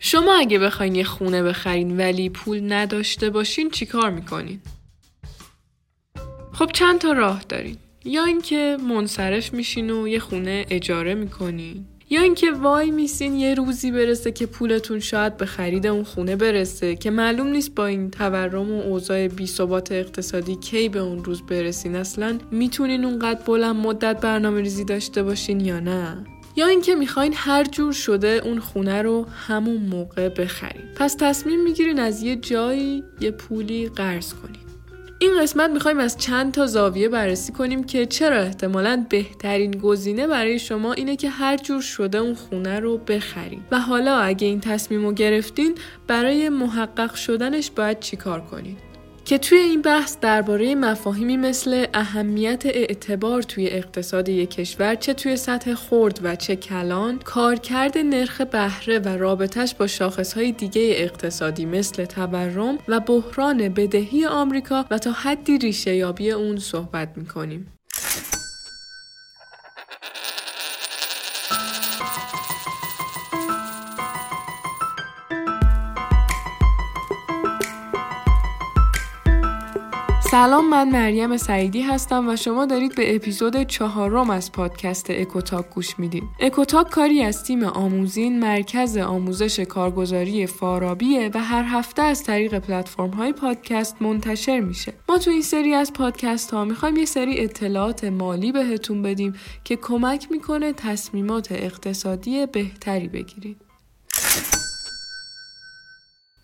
شما اگه بخواین یه خونه بخرین ولی پول نداشته باشین چیکار می‌کنین؟ خب چند تا راه دارین. یا اینکه منصرف میشین و یه خونه اجاره می‌کنین. یا اینکه وای میسین یه روزی برسه که پولتون شاید به خرید اون خونه برسه که معلوم نیست با این تورم و اوضاع بی ثبات اقتصادی کی به اون روز برسین. اصلا می‌تونین اونقدر بلند مدت برنامه ریزی داشته باشین یا نه؟ یا اینکه می‌خواین هر جور شده اون خونه رو همون موقع بخرید پس تصمیم می‌گیرین از یه جایی یه پولی قرض کنید این قسمت می‌خوایم از چند تا زاویه بررسی کنیم که چرا احتمالا بهترین گزینه برای شما اینه که هر جور شده اون خونه رو بخرید و حالا اگه این تصمیم رو گرفتین برای محقق شدنش باید چیکار کنید که توی این بحث درباره مفاهیمی مثل اهمیت اعتبار توی اقتصاد یک کشور چه توی سطح خرد و چه کلان کارکرد نرخ بهره و رابطش با شاخصهای دیگه اقتصادی مثل تورم و بحران بدهی آمریکا و تا حدی ریشه یابی اون صحبت می‌کنیم. سلام من مریم سعیدی هستم و شما دارید به اپیزود چهارم از پادکست اکوتاک گوش می‌دید. اکوتاک کاری از تیم آموزین مرکز آموزش کارگزاری فارابیه و هر هفته از طریق پلتفرم های پادکست منتشر میشه. ما تو این سری از پادکست ها می‌خوایم یه سری اطلاعات مالی بهتون بدیم که کمک می‌کنه تصمیمات اقتصادی بهتری بگیرید.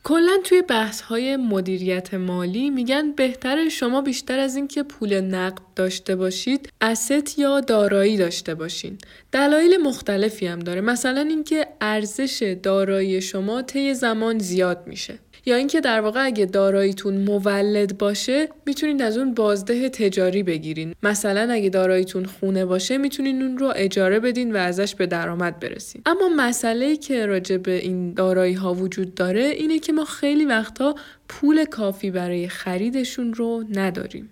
کلا توی بحث های مدیریت مالی میگن بهتره شما بیشتر از اینکه پول نقد داشته باشید است یا دارایی داشته باشین. دلایل مختلفی هم داره. مثلا اینکه ارزش دارایی شما طی زمان زیاد میشه. یا اینکه در واقع اگه داراییتون مولد باشه می‌تونید از اون بازده تجاری بگیرین. مثلا اگه داراییتون خونه باشه می‌تونین اون رو اجاره بدین و ازش به درآمد برسین. اما مسئله که راجع به این دارایی ها وجود داره اینه که ما خیلی وقتا پول کافی برای خریدشون رو نداریم.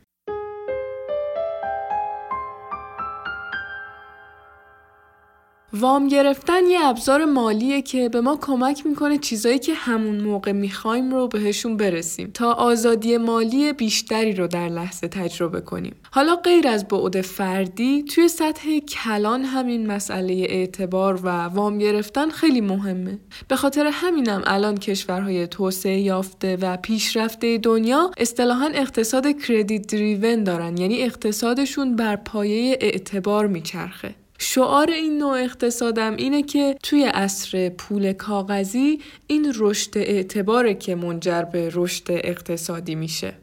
وام گرفتن یه ابزار مالیه که به ما کمک می‌کنه چیزایی که همون موقع می‌خوایم رو بهشون برسیم تا آزادی مالی بیشتری رو در لحظه تجربه کنیم. حالا غیر از بعد فردی توی سطح کلان همین مسئله اعتبار و وام گرفتن خیلی مهمه. به خاطر همینم الان کشورهای توسعه یافته و پیشرفته دنیا اصطلاحا اقتصاد کردیت دریون دارن یعنی اقتصادشون بر پایه اعتبار میچرخه. شعار این نوع اقتصادم اینه که توی عصر پول کاغذی این رشد اعتباره که منجر به رشد اقتصادی میشه.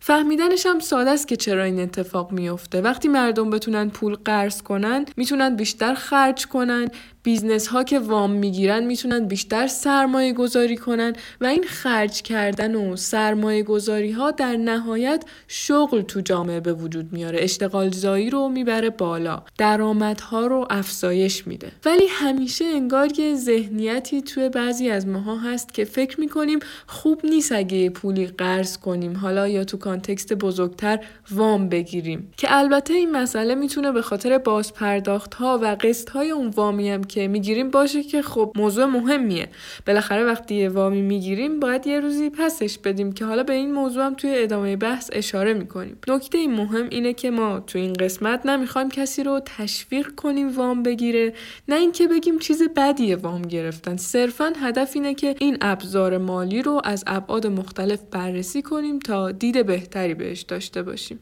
فهمیدنش هم ساده است که چرا این اتفاق میفته وقتی مردم بتونن پول قرض کنن می‌تونن بیشتر خرج کنن business ها که وام می‌گیرن می‌تونن بیشتر سرمایه گذاری کنن و این خرج کردن و سرمایه گذاری ها در نهایت شغل تو جامعه به وجود میاره. اشتغال زایی رو می‌بره بالا. درآمدها رو افزایش میده. ولی همیشه انگار یه ذهنیتی توی بعضی از ماها هست که فکر می‌کنیم خوب نیست اگه پولی قرض کنیم. حالا یا تو context بزرگتر وام بگیریم. که البته این مسئله می‌تونه به خاطر بازپرداخت ها و قسط های اون وامی هم که می‌گیریم باشه که خب موضوع مهمیه. بالاخره وقتی یه وامی می‌گیریم باید یه روزی پسش بدیم که حالا به این موضوع هم توی ادامه بحث اشاره می‌کنیم. نکته این مهم اینه که ما تو این قسمت نمی‌خوایم کسی رو تشویق کنیم وام بگیره نه اینکه بگیم چیز بدیه وام گرفتن. صرفا هدف اینه که این ابزار مالی رو از ابعاد مختلف بررسی کنیم تا دید بهتری بهش داشته باشیم.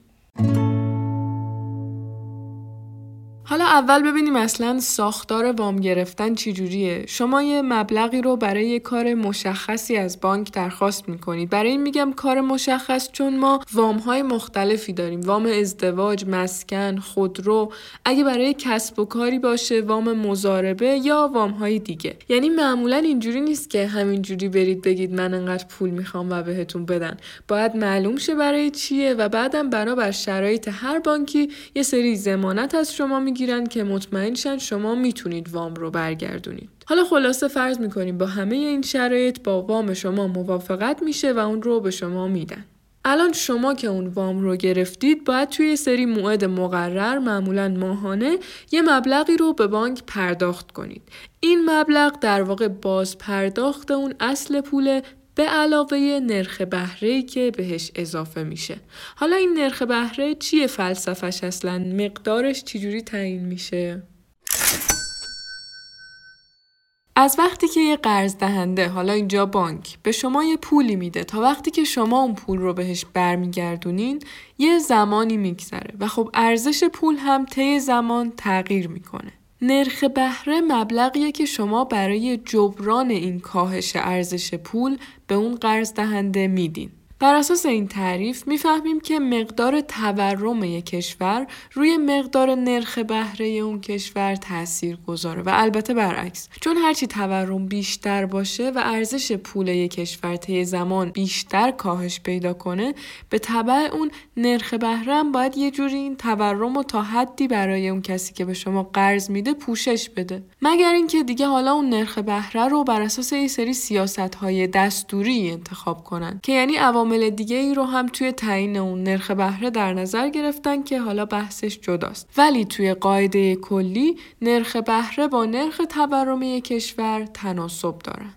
حالا اول ببینیم اصلا ساختار وام گرفتن چجوریه. شما یه مبلغی رو برای یه کار مشخصی از بانک درخواست می‌کنید. برای این میگم کار مشخص چون ما وام های مختلفی داریم. وام ازدواج مسکن خودرو. اگه برای کسب و کاری باشه وام مزاربه یا وام های دیگه. یعنی معمولا اینجوری نیست که همینجوری برید بگید من انقدر پول می‌خوام و بهتون بدن. باید معلوم شه برای چیه و بعدم بنابر شرایط هر بانکی یه سری ضمانت از شما می می‌گیرن که مطمئن شن شما می‌تونید وام رو برگردونید. حالا خلاصه فرض می‌کنیم با همه این شرایط با وام شما موافقت میشه و اون رو به شما میدن. الان شما که اون وام رو گرفتید باید توی سری موعد مقرر معمولا ماهانه یه مبلغی رو به بانک پرداخت کنید. این مبلغ در واقع باز پرداخت اون اصل پول به علاوه نرخ بهره که بهش اضافه میشه. حالا این نرخ بهره چیه فلسفش اصلا؟ مقدارش چجوری تعیین میشه؟ از وقتی که یه قرض دهنده حالا اینجا بانک به شما یه پولی میده تا وقتی که شما اون پول رو بهش برمیگردونین یه زمانی میگذره و خب ارزش پول هم طی زمان تغییر می‌کنه. نرخ بهره مبلغیه که شما برای جبران این کاهش ارزش پول به اون قرض دهنده میدین. بر اساس این تعریف می‌فهمیم که مقدار تورم یک کشور روی مقدار نرخ بهره اون کشور تاثیر گذاره و البته برعکس. چون هرچی تورم بیشتر باشه و ارزش پول یک کشور طی زمان بیشتر کاهش پیدا کنه به تبع اون نرخ بهره هم باید یه جوری این تورم و تا حدی برای اون کسی که به شما قرض میده پوشش بده. مگر اینکه دیگه حالا اون نرخ بهره رو بر اساس یه سری سیاست های دستوری انتخاب کنن که یعنی عوامل دیگه ای رو هم توی تعیین اون نرخ بهره در نظر گرفتن که حالا بحثش جداست. ولی توی قاعده کلی نرخ بهره با نرخ تورم کشور تناسب دارن.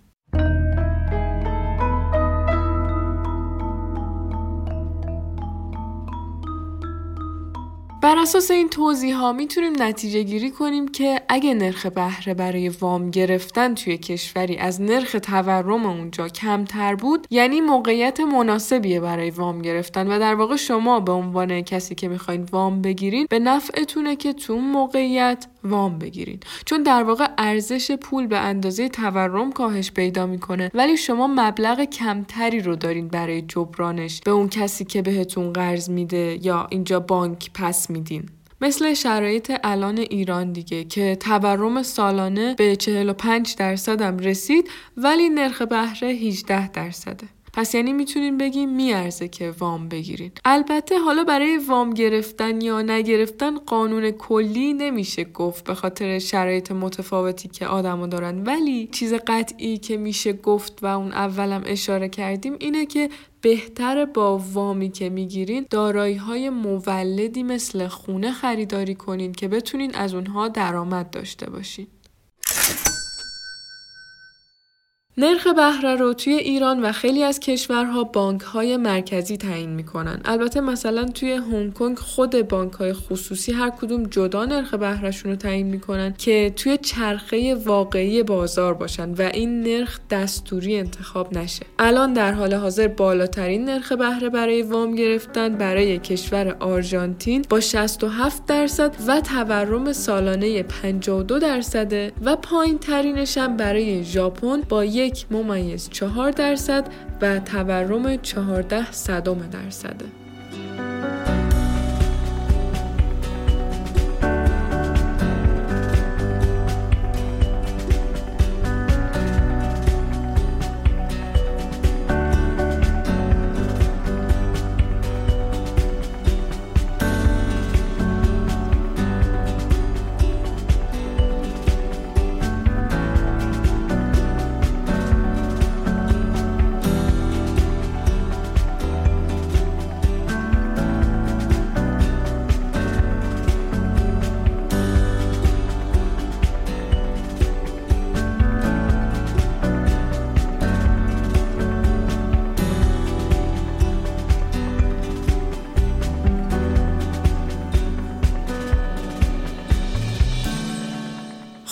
بر اساس این توضیح ها می‌تونیم نتیجه گیری کنیم که اگه نرخ بهره برای وام گرفتن توی کشوری از نرخ تورم اونجا کمتر بود یعنی موقعیت مناسبیه برای وام گرفتن و در واقع شما به عنوان کسی که می‌خواین وام بگیرین به نفعتونه که تو موقعیت وام بگیرین چون در واقع ارزش پول به اندازه تورم کاهش پیدا می‌کنه ولی شما مبلغ کمتری رو دارین برای جبرانش به اون کسی که بهتون قرض میده یا اینجا بانک پس میدین. مثل شرایط الان ایران دیگه که تورم سالانه به 45 درصد هم رسید ولی نرخ بهره 18 درصده. پس یعنی می‌تونین بگیم میارزه که وام بگیرین البته حالا برای وام گرفتن یا نگرفتن قانون کلی نمیشه گفت به خاطر شرایط متفاوتی که آدما دارن ولی چیز قطعی که میشه گفت و اون اولم اشاره کردیم اینه که بهتر با وامی که می‌گیرین دارایی های مولدی مثل خونه خریداری کنین که بتونین از اونها درآمد داشته باشین. نرخ بهره رو توی ایران و خیلی از کشورها بانک های مرکزی تعیین می‌کنن. البته مثلا توی هنگ کنگ خود بانک های خصوصی هر کدوم جدا نرخ بهرهشون رو تعیین می‌کنن که توی چرخه واقعی بازار باشن و این نرخ دستوری انتخاب نشه. الان در حال حاضر بالاترین نرخ بهره برای وام گرفتن برای کشور آرژانتین با 67 درصد و تورم سالانه 52 درصده و پایین ترینش هم برای ژاپن با یک ممیز چهار درصد و تورم چهارده صدم درصده.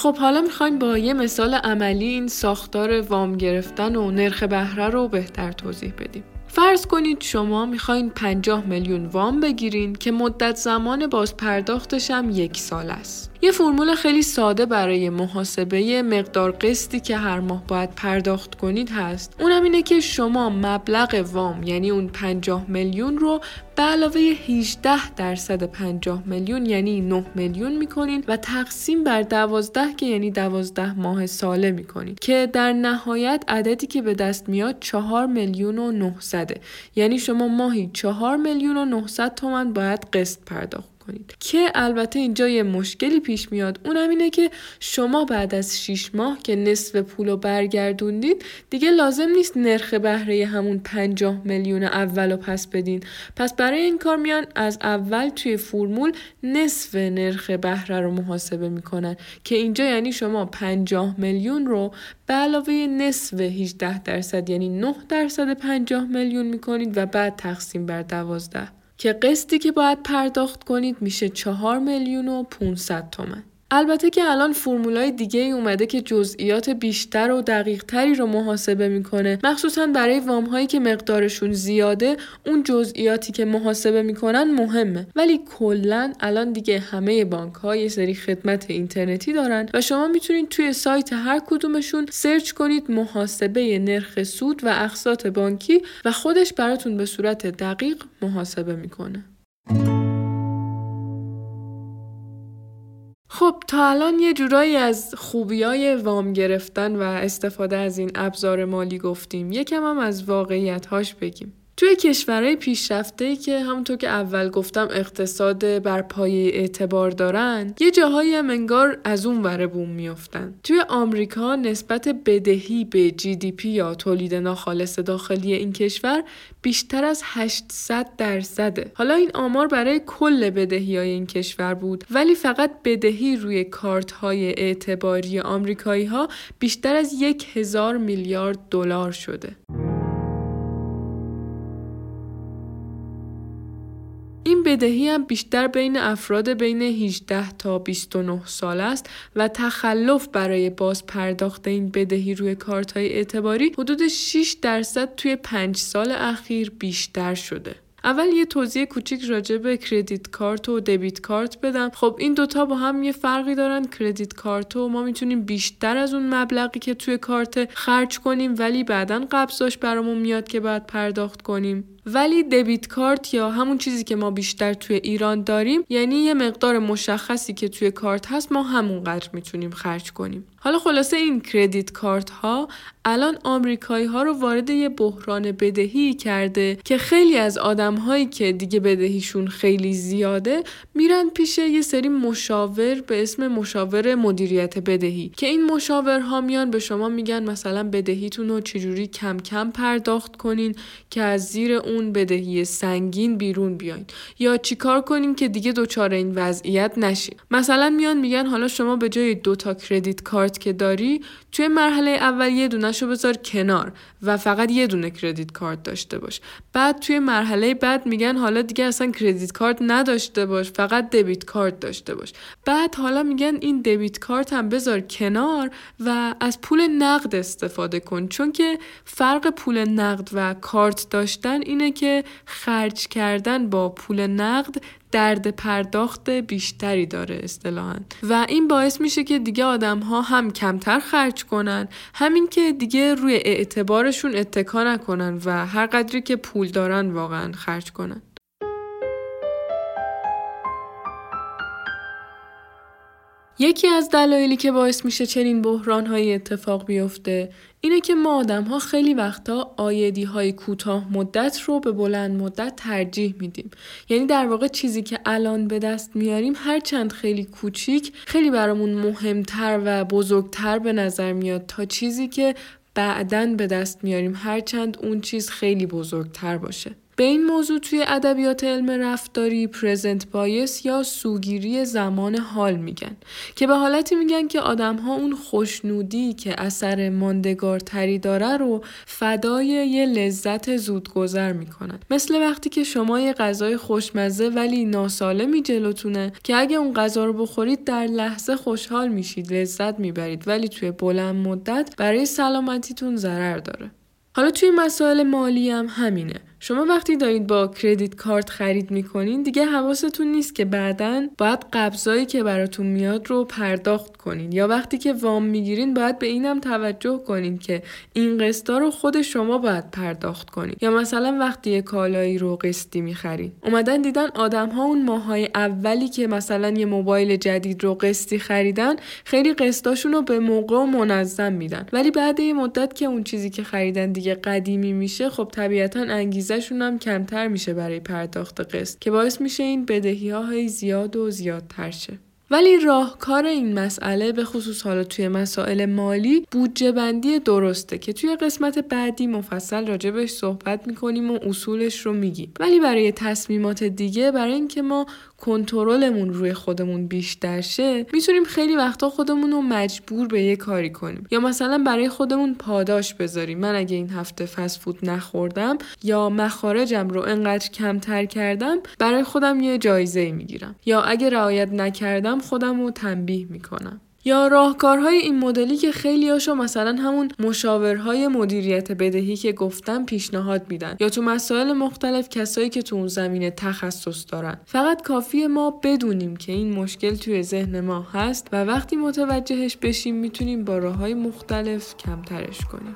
خب حالا می‌خوایم با یه مثال عملی این ساختار وام گرفتن و نرخ بهره رو بهتر توضیح بدیم. فرض کنید شما می‌خواین 50 میلیون وام بگیرین که مدت زمان باز پرداختش هم یک سال است. یه فرمول خیلی ساده برای محاسبه مقدار قسطی که هر ماه باید پرداخت کنید هست. اونم اینه که شما مبلغ وام یعنی اون 50 میلیون رو به علاوه 18 درصد 50 میلیون یعنی 9 میلیون می‌کنین و تقسیم بر 12 که یعنی 12 ماه ساله می‌کنین که در نهایت عددی که به دست میاد 4 میلیون و 900 یعنی شما ماهی 4 میلیون و 900 تومن باید قسط پرداخت کنید که البته اینجا یه مشکلی پیش میاد. اونم اینه که شما بعد از 6 ماه که نصف پول رو برگردوندید دیگه لازم نیست نرخ بهره همون 50 میلیون اول رو پس بدین. پس برای این کار میان از اول توی فرمول نصف نرخ بهره رو محاسبه می‌کنن. که اینجا یعنی شما 50 میلیون رو به علاوه نصف 18 درصد یعنی 9 درصد 50 میلیون می‌کنید و بعد تقسیم بر 12 که قسطی که باید پرداخت کنید میشه 4 میلیون و 500 تومن. البته که الان فرمولای دیگه ای اومده که جزئیات بیشتر و دقیق تری رو محاسبه می‌کنه. مخصوصا برای وام هایی که مقدارشون زیاده اون جزئیاتی که محاسبه می‌کنن مهمه. ولی کلا الان دیگه همه بانک ها یه سری خدمت اینترنتی دارن و شما می‌تونید توی سایت هر کدومشون سرچ کنید محاسبه نرخ سود و اقساط بانکی و خودش براتون به صورت دقیق محاسبه می‌کنه. خب تا الان یه جورایی از خوبیای وام گرفتن و استفاده از این ابزار مالی گفتیم. یکم هم از واقعیت هاش بگیم. توی کشورهای پیشرفته که همونطور که اول گفتم اقتصاد بر پایه اعتبار دارن یه جاهایی هم انگار از اون وره بوم میافتن. توی آمریکا نسبت بدهی به جی دی پی یا تولید ناخالص داخلی این کشور بیشتر از 800 درصده. حالا این آمار برای کل بدهی های این کشور بود ولی فقط بدهی روی کارت های اعتباری آمریکایی ها بیشتر از یک هزار میلیارد دلار شده. بدهی هم بیشتر بین افراد بین 18 تا 29 سال است و تخلف برای باز پرداخت این بدهی روی کارت های اعتباری حدود 6 درصد توی 5 سال اخیر بیشتر شده. اول یه توضیح کوچیک راجع به کردیت کارت و دبیت کارت بدم خب این دوتا با هم یه فرقی دارن کردیت کارت و ما می‌تونیم بیشتر از اون مبلغی که توی کارت خرج کنیم ولی بعدا قبضاش برامون میاد که باید پرداخت کنیم ولی دبیت کارت یا همون چیزی که ما بیشتر توی ایران داریم یعنی یه مقدار مشخصی که توی کارت هست ما همونقدر می‌تونیم خرج کنیم. حالا خلاصه این کردیت کارت ها الان آمریکایی ها رو وارد یه بحران بدهی کرده که خیلی از آدم هایی که دیگه بدهیشون خیلی زیاده میرن پیش یه سری مشاور به اسم مشاور مدیریت بدهی که این مشاورها میان به شما میگن مثلا بدهیتون رو چجوری کم کم پرداخت کنین که از زیر اون بدهی سنگین بیرون بیاین. یا چیکار کنین که دیگه دچار این وضعیت نشین مثلا میان میگن حالا شما به جای دو تا کردیت کارت که داری توی مرحله اول یه دونهشو بذار کنار و فقط یه دونه کردیت کارت داشته باش. بعد توی مرحله بعد میگن حالا دیگه اصلا کردیت کارت نداشته باش فقط دبیت کارت داشته باش. بعد حالا میگن این دبیت کارت هم بذار کنار و از پول نقد استفاده کن. چون که فرق پول نقد و کارت داشتن اینه که خرج کردن با پول نقد درد پرداخت بیشتری داره اصطلاحا. و این باعث میشه که دیگه آدم ها هم کمتر خرج کنن همین که دیگه روی اعتبارشون اتکا نکنن و هر قدری که پول دارن واقعا خرج کنن. یکی از دلایلی که باعث میشه چنین بحران های اتفاق بیفته اینه که ما آدم ها خیلی وقتا آیدی های کوتاه مدت رو به بلند مدت ترجیح میدیم. یعنی در واقع چیزی که الان به دست میاریم هرچند خیلی کوچیک خیلی برامون مهمتر و بزرگتر به نظر میاد تا چیزی که بعدا به دست میاریم هرچند اون چیز خیلی بزرگتر باشه. به این موضوع توی ادبیات علم رفتاری پرزنت بایس یا سوگیری زمان حال میگن که به حالتی میگن که آدم ها اون خوشنودی که اثر ماندگارتری داره رو فدای یه لذت زودگذر می‌کنن. مثل وقتی که شما یه غذای خوشمزه ولی ناسالمی جلوتونه که اگه اون غذا رو بخورید در لحظه خوشحال میشید لذت می‌برید ولی توی بلند مدت برای سلامتیتون ضرر داره. حالا توی مسائل مالی هم همینه. شما وقتی دارید با کردیت کارت خرید می‌کنین دیگه حواستون نیست که بعدا باید قبضایی که براتون میاد رو پرداخت کنین. یا وقتی که وام می‌گیرین باید به اینم توجه کنین که این قسطا رو خود شما باید پرداخت کنین. یا مثلا وقتی یه کالایی رو قسطی می‌خرین. اومدن دیدن آدم ها اون ماهای اولی که مثلا یه موبایل جدید رو قسطی خریدن خیلی قسطاشون رو به موقع و منظم میدن. ولی بعد یه مدت که اون چیزی که خریدن دیگه قدیمی میشه خب طبیعتا انگیزه انگیزشون هم کمتر میشه برای پرداخت قسط که باعث میشه این بدهی ها زیاد و زیادتر شه. ولی راهکار این مسئله به خصوص حالا توی مسائل مالی بودجه بندی درسته که توی قسمت بعدی مفصل راجبش صحبت می‌کنیم و اصولش رو میگیم ولی برای تصمیمات دیگه برای اینکه ما کنترلمون روی خودمون بیشتر شه می‌تونیم خیلی وقتا خودمون رو مجبور به یه کاری کنیم. یا مثلا برای خودمون پاداش بذاریم. من اگه این هفته فست فود نخوردم یا مخارجم رو انقدر کمتر کردم برای خودم یه جایزه می‌گیرم. یا اگه رعایت نکردم خودم رو تنبیه می‌کنم. یا راهکارهای این مدلی که خیلی هاشو مثلا همون مشاورهای مدیریت بدهی که گفتم پیشنهاد میدن یا تو مسائل مختلف کسایی که تو اون زمینه تخصص دارن. فقط کافی ما بدونیم که این مشکل توی ذهن ما هست و وقتی متوجهش بشیم می‌تونیم با راههای مختلف کمترش کنیم.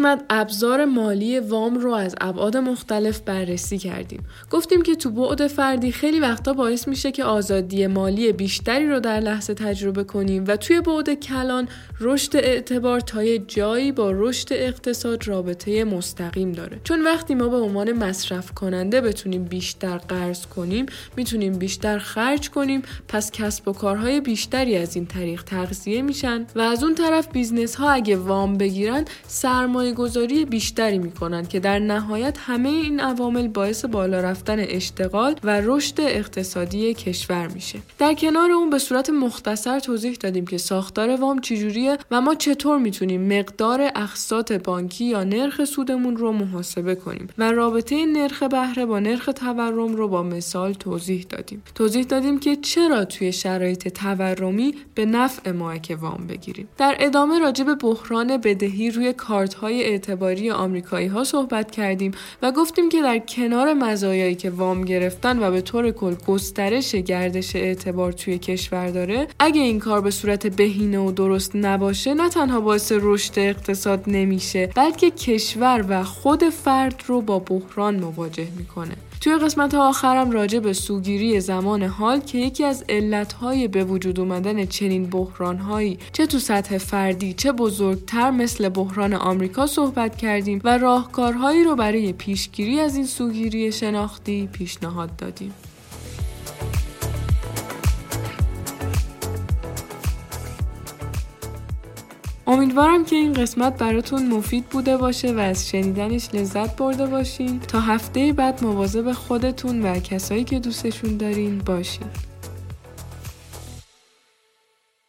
قسمت ابزار مالی وام رو از ابعاد مختلف بررسی کردیم. گفتیم که تو بعد فردی خیلی وقتا باعث میشه که آزادی مالی بیشتری رو در لحظه تجربه کنیم و توی بعد کلان رشد اعتبار تا یه جایی با رشد اقتصاد رابطه مستقیم داره. چون وقتی ما به عنوان مصرف کننده بتونیم بیشتر قرض کنیم، می‌تونیم بیشتر خرج کنیم، پس کسب و کارهای بیشتری از این طریق تغذیه میشن و از اون طرف business ها اگه وام بگیرن سرمایه گذاری بیشتری می کنند که در نهایت همه این عوامل باعث بالا رفتن اشتغال و رشد اقتصادی کشور میشه. در کنار اون به صورت مختصر توضیح دادیم که ساختار وام چجوریه و ما چطور می‌تونیم مقدار اقساط بانکی یا نرخ سودمون رو محاسبه کنیم و رابطه نرخ بهره با نرخ تورم رو با مثال توضیح دادیم. توضیح دادیم که چرا توی شرایط تورمی به نفع ما که وام بگیریم. در ادامه راجع به بحران بدهی روی کارت های اعتباری آمریکایی ها صحبت کردیم و گفتیم که در کنار مزایایی که وام گرفتن و به طور کل گسترش گردش اعتبار توی کشور داره اگه این کار به صورت بهینه و درست نباشه نه تنها باعث رشد اقتصاد نمیشه بلکه کشور و خود فرد رو با بحران مواجه می‌کنه. توی قسمت آخرم راجع به سوگیری زمان حال که یکی از علتهای به وجود اومدن چنین بحرانهایی چه تو سطح فردی چه بزرگتر مثل بحران آمریکا صحبت کردیم و راهکارهایی رو برای پیشگیری از این سوگیری شناختی پیشنهاد دادیم. امیدوارم که این قسمت براتون مفید بوده باشه و از شنیدنش لذت برده باشین. تا هفته بعد مواظب خودتون و کسایی که دوستشون دارین باشین.